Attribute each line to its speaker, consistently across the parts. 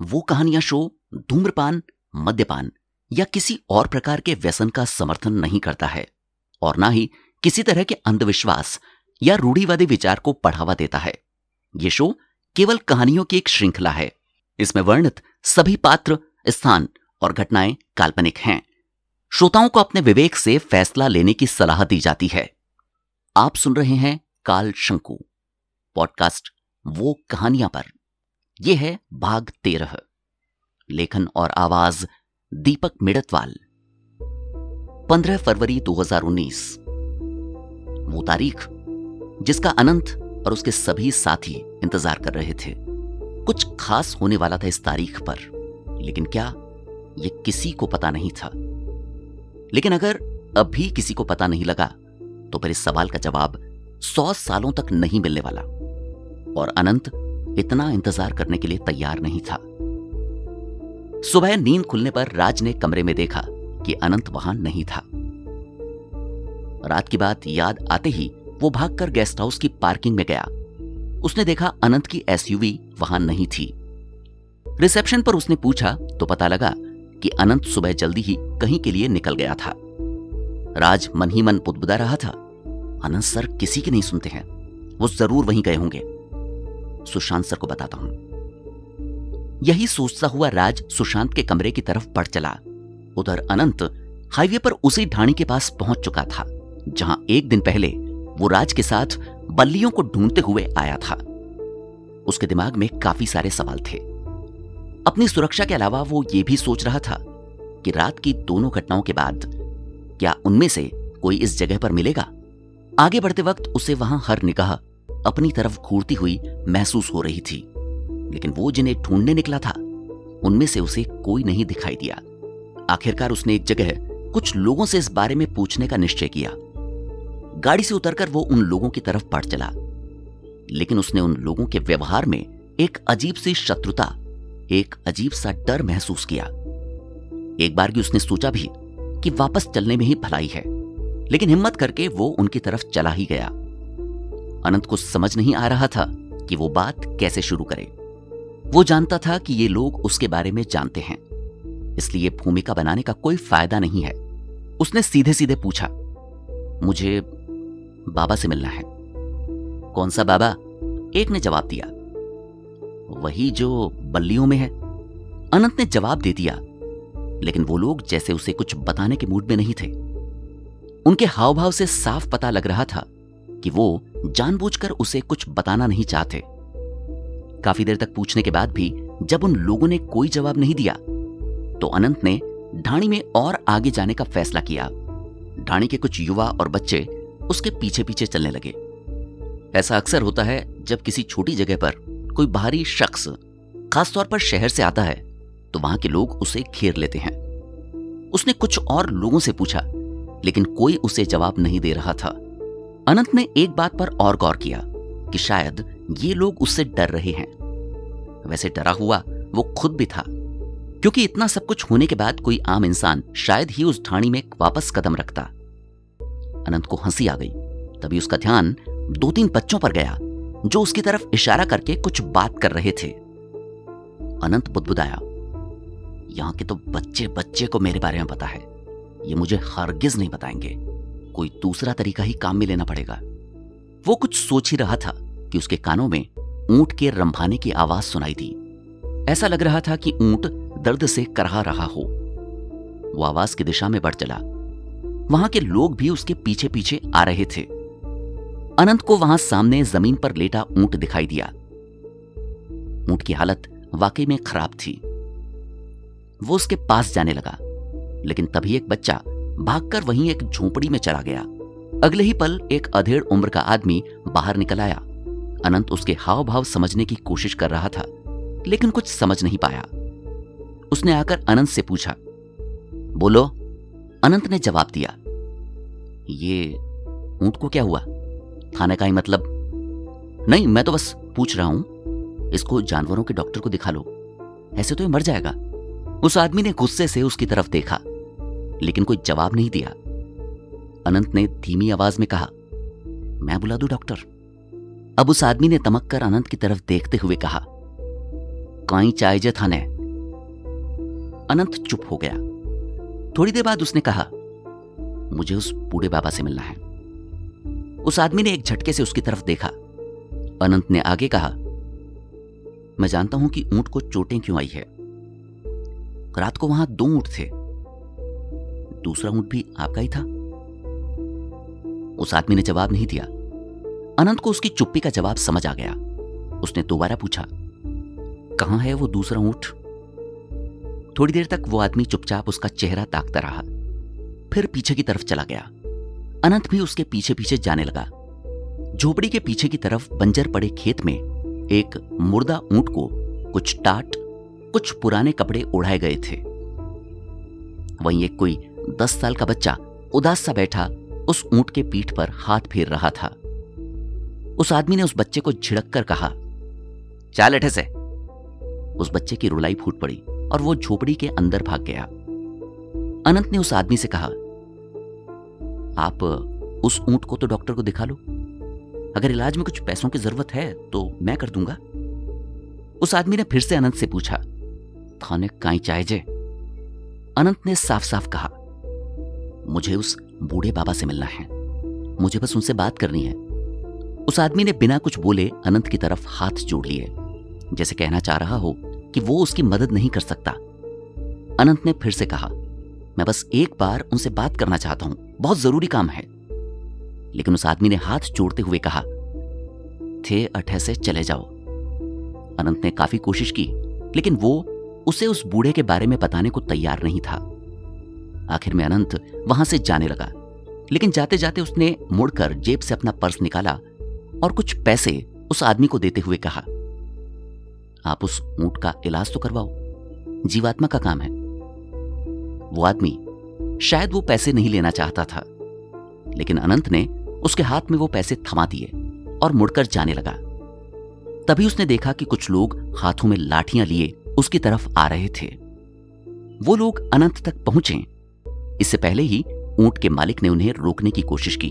Speaker 1: वो कहानियाँ शो धूम्रपान, मद्यपान या किसी और प्रकार के व्यसन का समर्थन नहीं करता है और ना ही किसी तरह के अंधविश्वास या रूढ़ीवादी विचार को बढ़ावा देता है। ये शो केवल कहानियों की एक श्रृंखला है। इसमें वर्णित सभी पात्र, स्थान और घटनाएँ काल्पनिक हैं। श्रोताओं को अपने विवेक से फैसला लेने की सलाह दी जाती है। आप सुन रहे हैं काल शंकु पॉडकास्ट, वो कहानियाँ पर। यह है भाग तेरह। लेखन और आवाज़, दीपक मिड़तवाल। 15 फरवरी 2019 वो तारीख, जिसका अनंत और उसके सभी साथी इंतज़ार कर रहे थे। कुछ खास होने वाला था इस तारीख पर, लेकिन क्या ये किसी को पता नहीं था? लेकिन अगर अभी किसी को पता नहीं लगा तो फिर इस सवाल का जवाब सौ सालों तक नहीं मिलने वाला। और अनंत इतना इंतज़ार करने के लिए तैयार नहीं था। सुबह नींद खुलने पर राज ने कमरे में देखा कि अनंत वहाँ नहीं था। रात की बात याद आते ही वो भागकर गेस्ट हाउस की पार्किंग में गया। उसने देखा अनंत की एसयूवी वहाँ नहीं थी। रिसेप्शन पर उसने पूछा तो पता लगा कि अनंत सुबह जल्दी ही कहीं के लिए निकल गया था। राज मन ही मन पुदबुदा रहा था। अनंत सर किसी की नहीं सुनते हैं। वो ज़रूर वहीं गए होंगे। सुशांत सर को बताता हूँ। यही सोचता हुआ राज सुशांत के कमरे की तरफ़ बढ़ चला। उधर अनंत हाईवे पर उसी ढाणी के पास पहुँच चुका था, जहाँ एक दिन पहले वो राज के साथ बल्लियों को ढूंढते हुए आया था। उसके दिमाग में काफ़ी सारे सवाल थे। अपनी सुरक्षा के अलावा वो ये भी सोच रहा था कि रात की दोनों घटनाओं के बाद क्या उनमें से कोई इस जगह पर मिलेगा? आगे बढ़ते वक्त उसे वहाँ हर निगाह अपनी तरफ़ घूरती हुई महसूस हो रही थी, लेकिन वो जिन्हें ढूँढने निकला था, उनमें से उसे कोई नहीं दिखाई दिया। आखिरकार उसने एक जगह कुछ लोगों से इस बारे में पूछने का निश्चय किया। गाड़ी से उतरकर वो उन लोगों की तरफ़ बढ़ चला, लेकिन उसने उन लोगों के व्यवहार में एक अजीब सी शत्रुता, एक अजीब सा डर महसूस किया। एक बार की उसने सोचा भी कि वापस चलने में ही भलाई है, लेकिन हिम्मत करके वो उनकी तरफ़ चला ही गया। अनंत को समझ नहीं आ रहा था कि वो बात कैसे शुरू करे। वो जानता था कि ये लोग उसके बारे में जानते हैं, इसलिए भूमिका बनाने का कोई फ़ायदा नहीं है। उसने सीधे सीधे पूछा, मुझे बाबा से मिलना है। कौन सा बाबा? एक ने जवाब दिया, वही जो बल्लियों में है। अनंत ने जवाब दे दिया, लेकिन वो लोग जैसे उसे कुछ बताने के मूड में नहीं थे। उनके हाव भाव से साफ़ पता लग रहा था कि वो जानबूझकर उसे कुछ बताना नहीं चाहते। काफ़ी देर तक पूछने के बाद भी जब उन लोगों ने कोई जवाब नहीं दिया तो अनंत ने ढाणी में और आगे जाने का फैसला किया। ढाणी के कुछ युवा और बच्चे उसके पीछे पीछे चलने लगे। ऐसा अक्सर होता है जब किसी छोटी जगह पर कोई बाहरी शख्स खासतौर पर शहर से आता है तो वहाँ के लोग उसे घेर लेते हैं। उसने कुछ और लोगों से पूछा, लेकिन कोई उसे जवाब नहीं दे रहा था। अनंत ने एक बात पर और गौर किया कि शायद ये लोग उससे डर रहे हैं। वैसे डरा हुआ वो खुद भी था, क्योंकि इतना सब कुछ होने के बाद कोई आम इंसान शायद ही उस ढाणी में वापस कदम रखता। अनंत को हँसी आ गई। तभी उसका ध्यान दो तीन बच्चों पर गया, जो उसकी तरफ़ इशारा करके कुछ बात कर रहे थे। अनंत बुदबुदाया, यहाँ के तो बच्चे बच्चे को मेरे बारे में पता है। ये मुझे हरगिज नहीं बताएँगे। कोई दूसरा तरीका ही काम में लेना पड़ेगा। वो कुछ सोच ही रहा था कि उसके कानों में ऊँट के रंभाने की आवाज़ सुनाई दी। ऐसा लग रहा था कि ऊँट दर्द से करहा रहा हो। वो आवाज़ की दिशा में बढ़ चला। वहाँ के लोग भी उसके पीछे पीछे आ रहे थे। अनंत को वहाँ सामने ज़मीन पर लेटा ऊँट दिखाई दिया। ऊँट की हालत वाकई में खराब थी। वो उसके पास जाने लगा, लेकिन तभी एक बच्चा भागकर वहीं एक झोपड़ी में चला गया। अगले ही पल एक अधेड़ उम्र का आदमी बाहर निकल आया। अनंत उसके हाव भाव समझने की कोशिश कर रहा था, लेकिन कुछ समझ नहीं पाया। उसने आकर अनंत से पूछा, बोलो, अनंत ने जवाब दिया, ये ऊँट को क्या हुआ? थाने का ही मतलब? नहीं, मैं तो बस पूछ रहा हूँ, इसको जानवरों के डॉक्टर को दिखा लो, ऐसे तो ये मर जाएगा। उस आदमी ने गुस्से से उसकी तरफ़ देखा। लेकिन कोई जवाब नहीं दिया। अनंत ने धीमी आवाज़ में कहा, मैं बुला दू, डॉक्टर? अब उस आदमी ने तमक कर अनंत की तरफ़ देखते हुए कहा, काई चायजे थाने। अनंत चुप हो गया। थोड़ी देर बाद उसने कहा, मुझे उस बूढ़े बाबा से मिलना है। उस आदमी ने एक झटके से उसकी तरफ़ देखा। अनंत ने आगे कहा, मैं जानता हूँ कि ऊँट को चोटें क्यों आई है। रात को वहाँ दो ऊँट थे। दूसरा ऊँट भी आपका ही था। उस आदमी ने जवाब नहीं दिया। अनंत को उसकी चुप्पी का जवाब समझ आ गया। उसने दोबारा पूछा, कहाँ है वो दूसरा ऊँट? थोड़ी देर तक वो आदमी चुपचाप उसका चेहरा ताकता रहा, फिर पीछे की तरफ़ चला गया। अनंत भी उसके पीछे पीछे जाने लगा। झोपड़ी के पीछे की तरफ़ बंजर पड़े खेत में एक मुर्दा ऊँट को कुछ टाट, कुछ पुराने कपड़े उड़ाए गए थे। वहीं एक कोई दस साल का बच्चा उदास सा बैठा उस ऊँट के पीठ पर हाथ फेर रहा था। उस आदमी ने उस बच्चे को झिड़क कर कहा चाल अठे से। उस बच्चे की रुलाई फूट पड़ी और वो झोपड़ी के अंदर भाग गया। अनंत ने उस आदमी से कहा, आप उस ऊँट को तो डॉक्टर को दिखा लो। अगर इलाज में कुछ पैसों की ज़रूरत है तो मैं कर दूँगा। उस आदमी ने फिर से अनंत से पूछा, थाने काई चाहे जे? अनंत ने साफ़ साफ़ कहा मुझे उस बूढ़े बाबा से मिलना है। मुझे बस उनसे बात करनी है। उस आदमी ने बिना कुछ बोले अनंत की तरफ़ हाथ जोड़ लिए। जैसे कहना चाह रहा हो कि वो उसकी मदद नहीं कर सकता। अनंत ने फिर से कहा, मैं बस एक बार उनसे बात करना चाहता हूँ। बहुत ज़रूरी काम है। लेकिन उस आदमी ने हाथ जोड़ते हुए कहा, थे अठे से चले जाओ। अनंत ने काफ़ी कोशिश की, लेकिन वो उसे उस बूढ़े के बारे में बताने को तैयार नहीं था। आखिर में अनंत वहाँ से जाने लगा। लेकिन जाते जाते उसने मुड़कर जेब से अपना पर्स निकाला और कुछ पैसे उस आदमी को देते हुए कहा, आप उस ऊँट का इलाज तो करवाओ। जीवात्मा का काम है। वो आदमी शायद वो पैसे नहीं लेना चाहता था, लेकिन अनंत ने उसके हाथ में वो पैसे थमा दिए और मुड़कर जाने लगा। तभी उसने देखा कि कुछ लोग हाथों में लाठियाँ लिए उसकी तरफ़ आ रहे थे। वो लोग अनंत तक पहुँचे इससे पहले ही ऊँट के मालिक ने उन्हें रोकने की कोशिश की।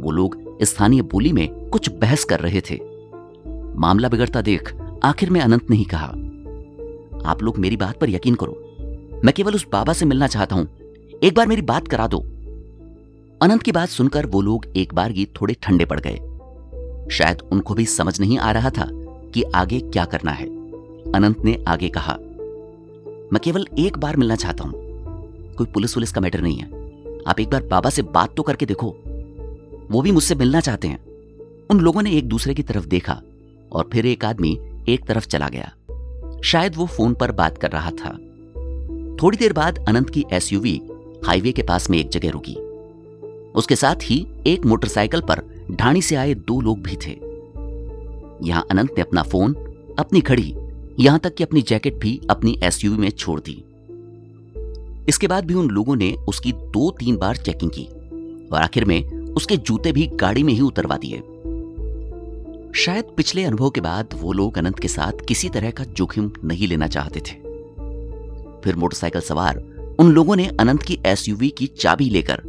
Speaker 1: वो लोग स्थानीय बोली में कुछ बहस कर रहे थे। मामला बिगड़ता देख आखिर में अनंत ने ही कहा, आप लोग मेरी बात पर यकीन करो। मैं केवल उस बाबा से मिलना चाहता हूँ। एक बार मेरी बात करा दो। अनंत की बात सुनकर वो लोग एक बार ही थोड़े ठंडे पड़ गए। शायद उनको भी समझ नहीं आ रहा था कि आगे क्या करना है। अनंत ने आगे कहा, मैं केवल एक बार मिलना चाहता हूँ। कोई पुलिस वुलिस का मैटर नहीं है। आप एक बार बाबा से बात तो करके देखो। वो भी मुझसे मिलना चाहते हैं। उन लोगों ने एक दूसरे की तरफ़ देखा और फिर एक आदमी एक तरफ़ चला गया। शायद वो फ़ोन पर बात कर रहा था। थोड़ी देर बाद अनंत की एसयूवी हाईवे के पास में एक जगह रुकी। उसके साथ ही एक मोटरसाइकिल पर ढाणी से आए दो लोग भी थे। यहाँ अनंत ने अपना फ़ोन, अपनी घड़ी, यहाँ तक कि अपनी जैकेट भी अपनी एसयूवी में छोड़ दी। इसके बाद भी उन लोगों ने उसकी दो तीन बार चेकिंग की और आखिर में उसके जूते भी गाड़ी में ही उतरवा दिए। शायद पिछले अनुभव के बाद वो लोग अनंत के साथ किसी तरह का जोखिम नहीं लेना चाहते थे। फिर मोटरसाइकिल सवार उन लोगों ने अनंत की एसयूवी की चाबी लेकर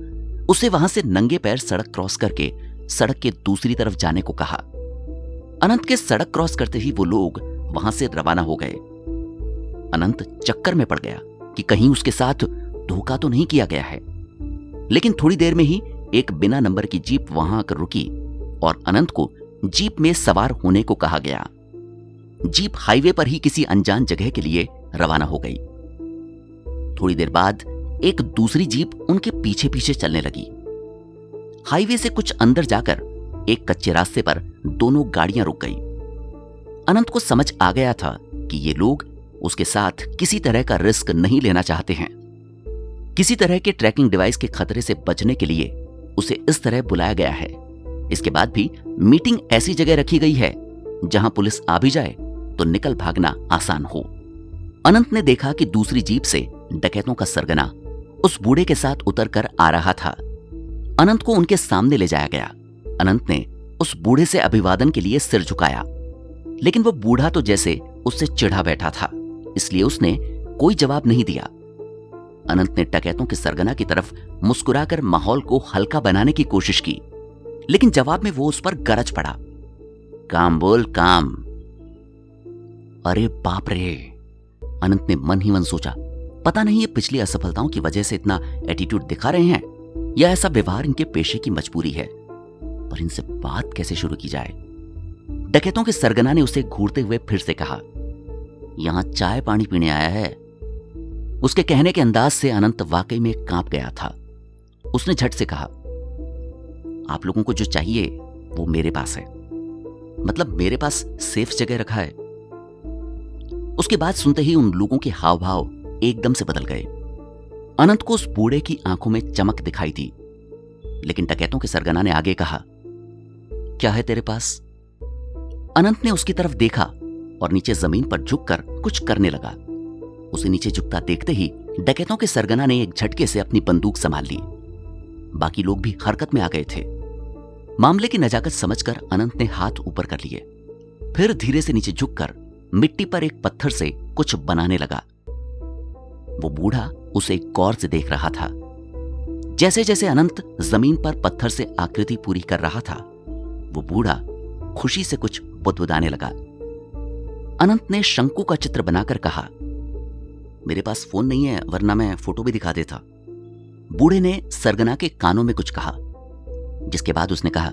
Speaker 1: उसे वहाँ से नंगे पैर सड़क क्रॉस करके सड़क के दूसरी तरफ़ जाने को कहा। अनंत के सड़क क्रॉस करते ही वो लोग वहाँ से रवाना हो गए। अनंत चक्कर में पड़ गया। कि कहीं उसके साथ धोखा तो नहीं किया गया है। लेकिन थोड़ी देर में ही एक बिना नंबर की जीप वहाँ आकर रुकी और अनंत को जीप में सवार होने को कहा गया। जीप हाईवे पर ही किसी अनजान जगह के लिए रवाना हो गई। थोड़ी देर बाद एक दूसरी जीप उनके पीछे पीछे चलने लगी। हाईवे से कुछ अंदर जाकर एक कच्चे रास्ते पर दोनों गाड़ियाँ रुक गई। अनंत को समझ आ गया था कि ये लोग उसके साथ किसी तरह का रिस्क नहीं लेना चाहते हैं। किसी तरह के ट्रैकिंग डिवाइस के खतरे से बचने के लिए उसे इस तरह बुलाया गया है। इसके बाद भी मीटिंग ऐसी जगह रखी गई है, जहाँ पुलिस आ भी जाए तो निकल भागना आसान हो। अनंत ने देखा कि दूसरी जीप से डकैतों का सरगना उस बूढ़े के साथ उतर कर आ रहा था। अनंत को उनके सामने ले जाया गया। अनंत ने उस बूढ़े से अभिवादन के लिए सिर झुकाया, लेकिन वो बूढ़ा तो जैसे उससे चिढ़ा बैठा था। इसलिए उसने कोई जवाब नहीं दिया। अनंत ने टकैतों के सरगना की तरफ़ मुस्कुराकर माहौल को हल्का बनाने की कोशिश की, लेकिन जवाब में वो उस पर गरज पड़ा। काम बोल, काम। अरे बाप रे! अनंत ने मन ही मन सोचा। पता नहीं ये पिछली असफलताओं की वजह से इतना एटीट्यूड दिखा रहे हैं, या ऐसा व्यवहार इनके पेशे की मजबूरी है पर इनसे बात कैसे शुरू की जाए? डकैतों के सरगना ने उसे घूरते हुए फिर से कहा यहाँ चाय पानी पीने आया है। उसके कहने के अंदाज से अनंत वाकई में काँप गया था। उसने झट से कहा, आप लोगों को जो चाहिए, वो मेरे पास है। मतलब मेरे पास सेफ़ जगह रखा है। उसके बाद सुनते ही उन लोगों के हाव भाव एकदम से बदल गए। अनंत को उस बूढ़े की आँखों में चमक दिखाई दी। लेकिन डकैतों के सरगना ने आगे कहा, क्या है तेरे पास? अनंत ने उसकी तरफ़ देखा और नीचे ज़मीन पर झुककर कुछ करने लगा। उसे नीचे झुकता देखते ही डकैतों के सरगना ने एक झटके से अपनी बंदूक संभाल ली। बाकी लोग भी हरकत में आ गए थे। मामले की नजाकत समझकर अनंत ने हाथ ऊपर कर लिए। फिर धीरे से नीचे झुककर मिट्टी पर एक पत्थर से कुछ बनाने लगा। वो बूढ़ा उसे गौर से देख रहा था। जैसे जैसे अनंत ज़मीन पर पत्थर से आकृति पूरी कर रहा था, वो बूढ़ा खुशी से कुछ बुदबुदाने लगा। अनंत ने शंकु का चित्र बनाकर कहा, मेरे पास फ़ोन नहीं है, वरना मैं फ़ोटो भी दिखा देता। बूढ़े ने सरगना के कानों में कुछ कहा, जिसके बाद उसने कहा,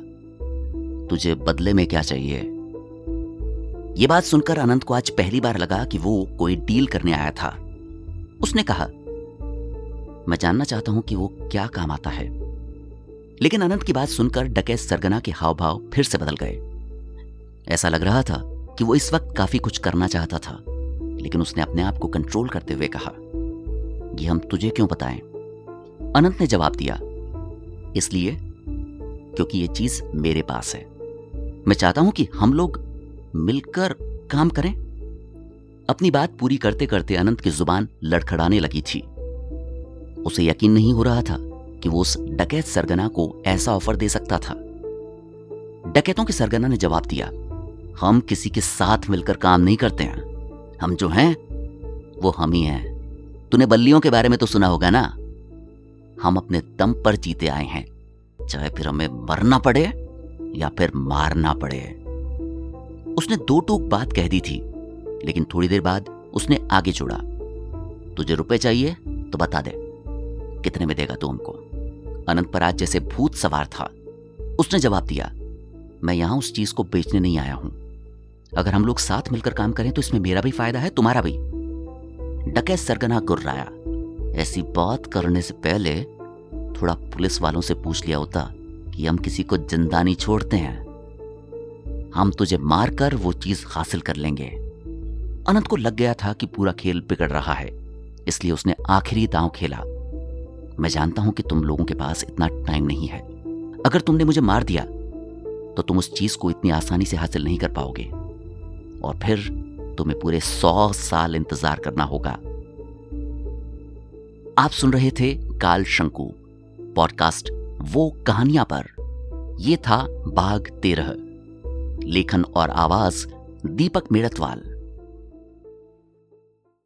Speaker 1: तुझे बदले में क्या चाहिए? यह बात सुनकर अनंत को आज पहली बार लगा कि वो कोई डील करने आया था। उसने कहा, मैं जानना चाहता हूँ कि वो क्या काम आता है। लेकिन अनंत की बात सुनकर डकैत सरगना के हाव भाव फिर से बदल गए। ऐसा लग रहा था कि वो इस वक्त काफ़ी कुछ करना चाहता था, लेकिन उसने अपने आप को कंट्रोल करते हुए कहा ये हम तुझे क्यों बताएँ? अनंत ने जवाब दिया, इसलिए क्योंकि ये चीज़ मेरे पास है। मैं चाहता हूँ कि हम लोग मिलकर काम करें। अपनी बात पूरी करते करते अनंत की ज़ुबान लड़खड़ाने लगी थी। उसे यकीन नहीं हो रहा था कि वो उस डकैत सरगना को ऐसा ऑफ़र दे सकता था। डकैतों के सरगना ने जवाब दिया हम किसी के साथ मिलकर काम नहीं करते हैं। हम जो हैं, वो हम ही हैं। तूने बल्लियों के बारे में तो सुना होगा ना? हम अपने दम पर जीते आए हैं, चाहे फिर हमें मरना पड़े या फिर मारना पड़े। उसने दो टूक बात कह दी थी, लेकिन थोड़ी देर बाद उसने आगे जोड़ा तुझे रुपए चाहिए तो बता दे, कितने में देगा तू हमको? अनंत पर जैसे भूत सवार था। उसने जवाब दिया, मैं यहाँ उस चीज़ को बेचने नहीं आया हूँ। अगर हम लोग साथ मिलकर काम करें तो इसमें मेरा भी फ़ायदा है, तुम्हारा भी। डके सरगना गुर्राया। ऐसी बात करने से पहले थोड़ा पुलिस वालों से पूछ लिया होता कि हम किसी को ज़िंदा नहीं छोड़ते हैं। हम तुझे मारकर वो चीज़ हासिल कर लेंगे। अनंत को लग गया था कि पूरा खेल बिगड़ रहा है, इसलिए उसने आखिरी दांव खेला। मैं जानता हूँ कि तुम लोगों के पास इतना टाइम नहीं है। अगर तुमने मुझे मार दिया तो तुम उस चीज़ को इतनी आसानी से हासिल नहीं कर पाओगे। और फिर तुम्हें पूरे सौ साल इंतज़ार करना होगा। आप सुन रहे थे काल शंकु, पॉडकास्ट वो कहानियाँ पर। यह था बाघ तेरह। लेखन और आवाज़ दीपक मेड़तवाल।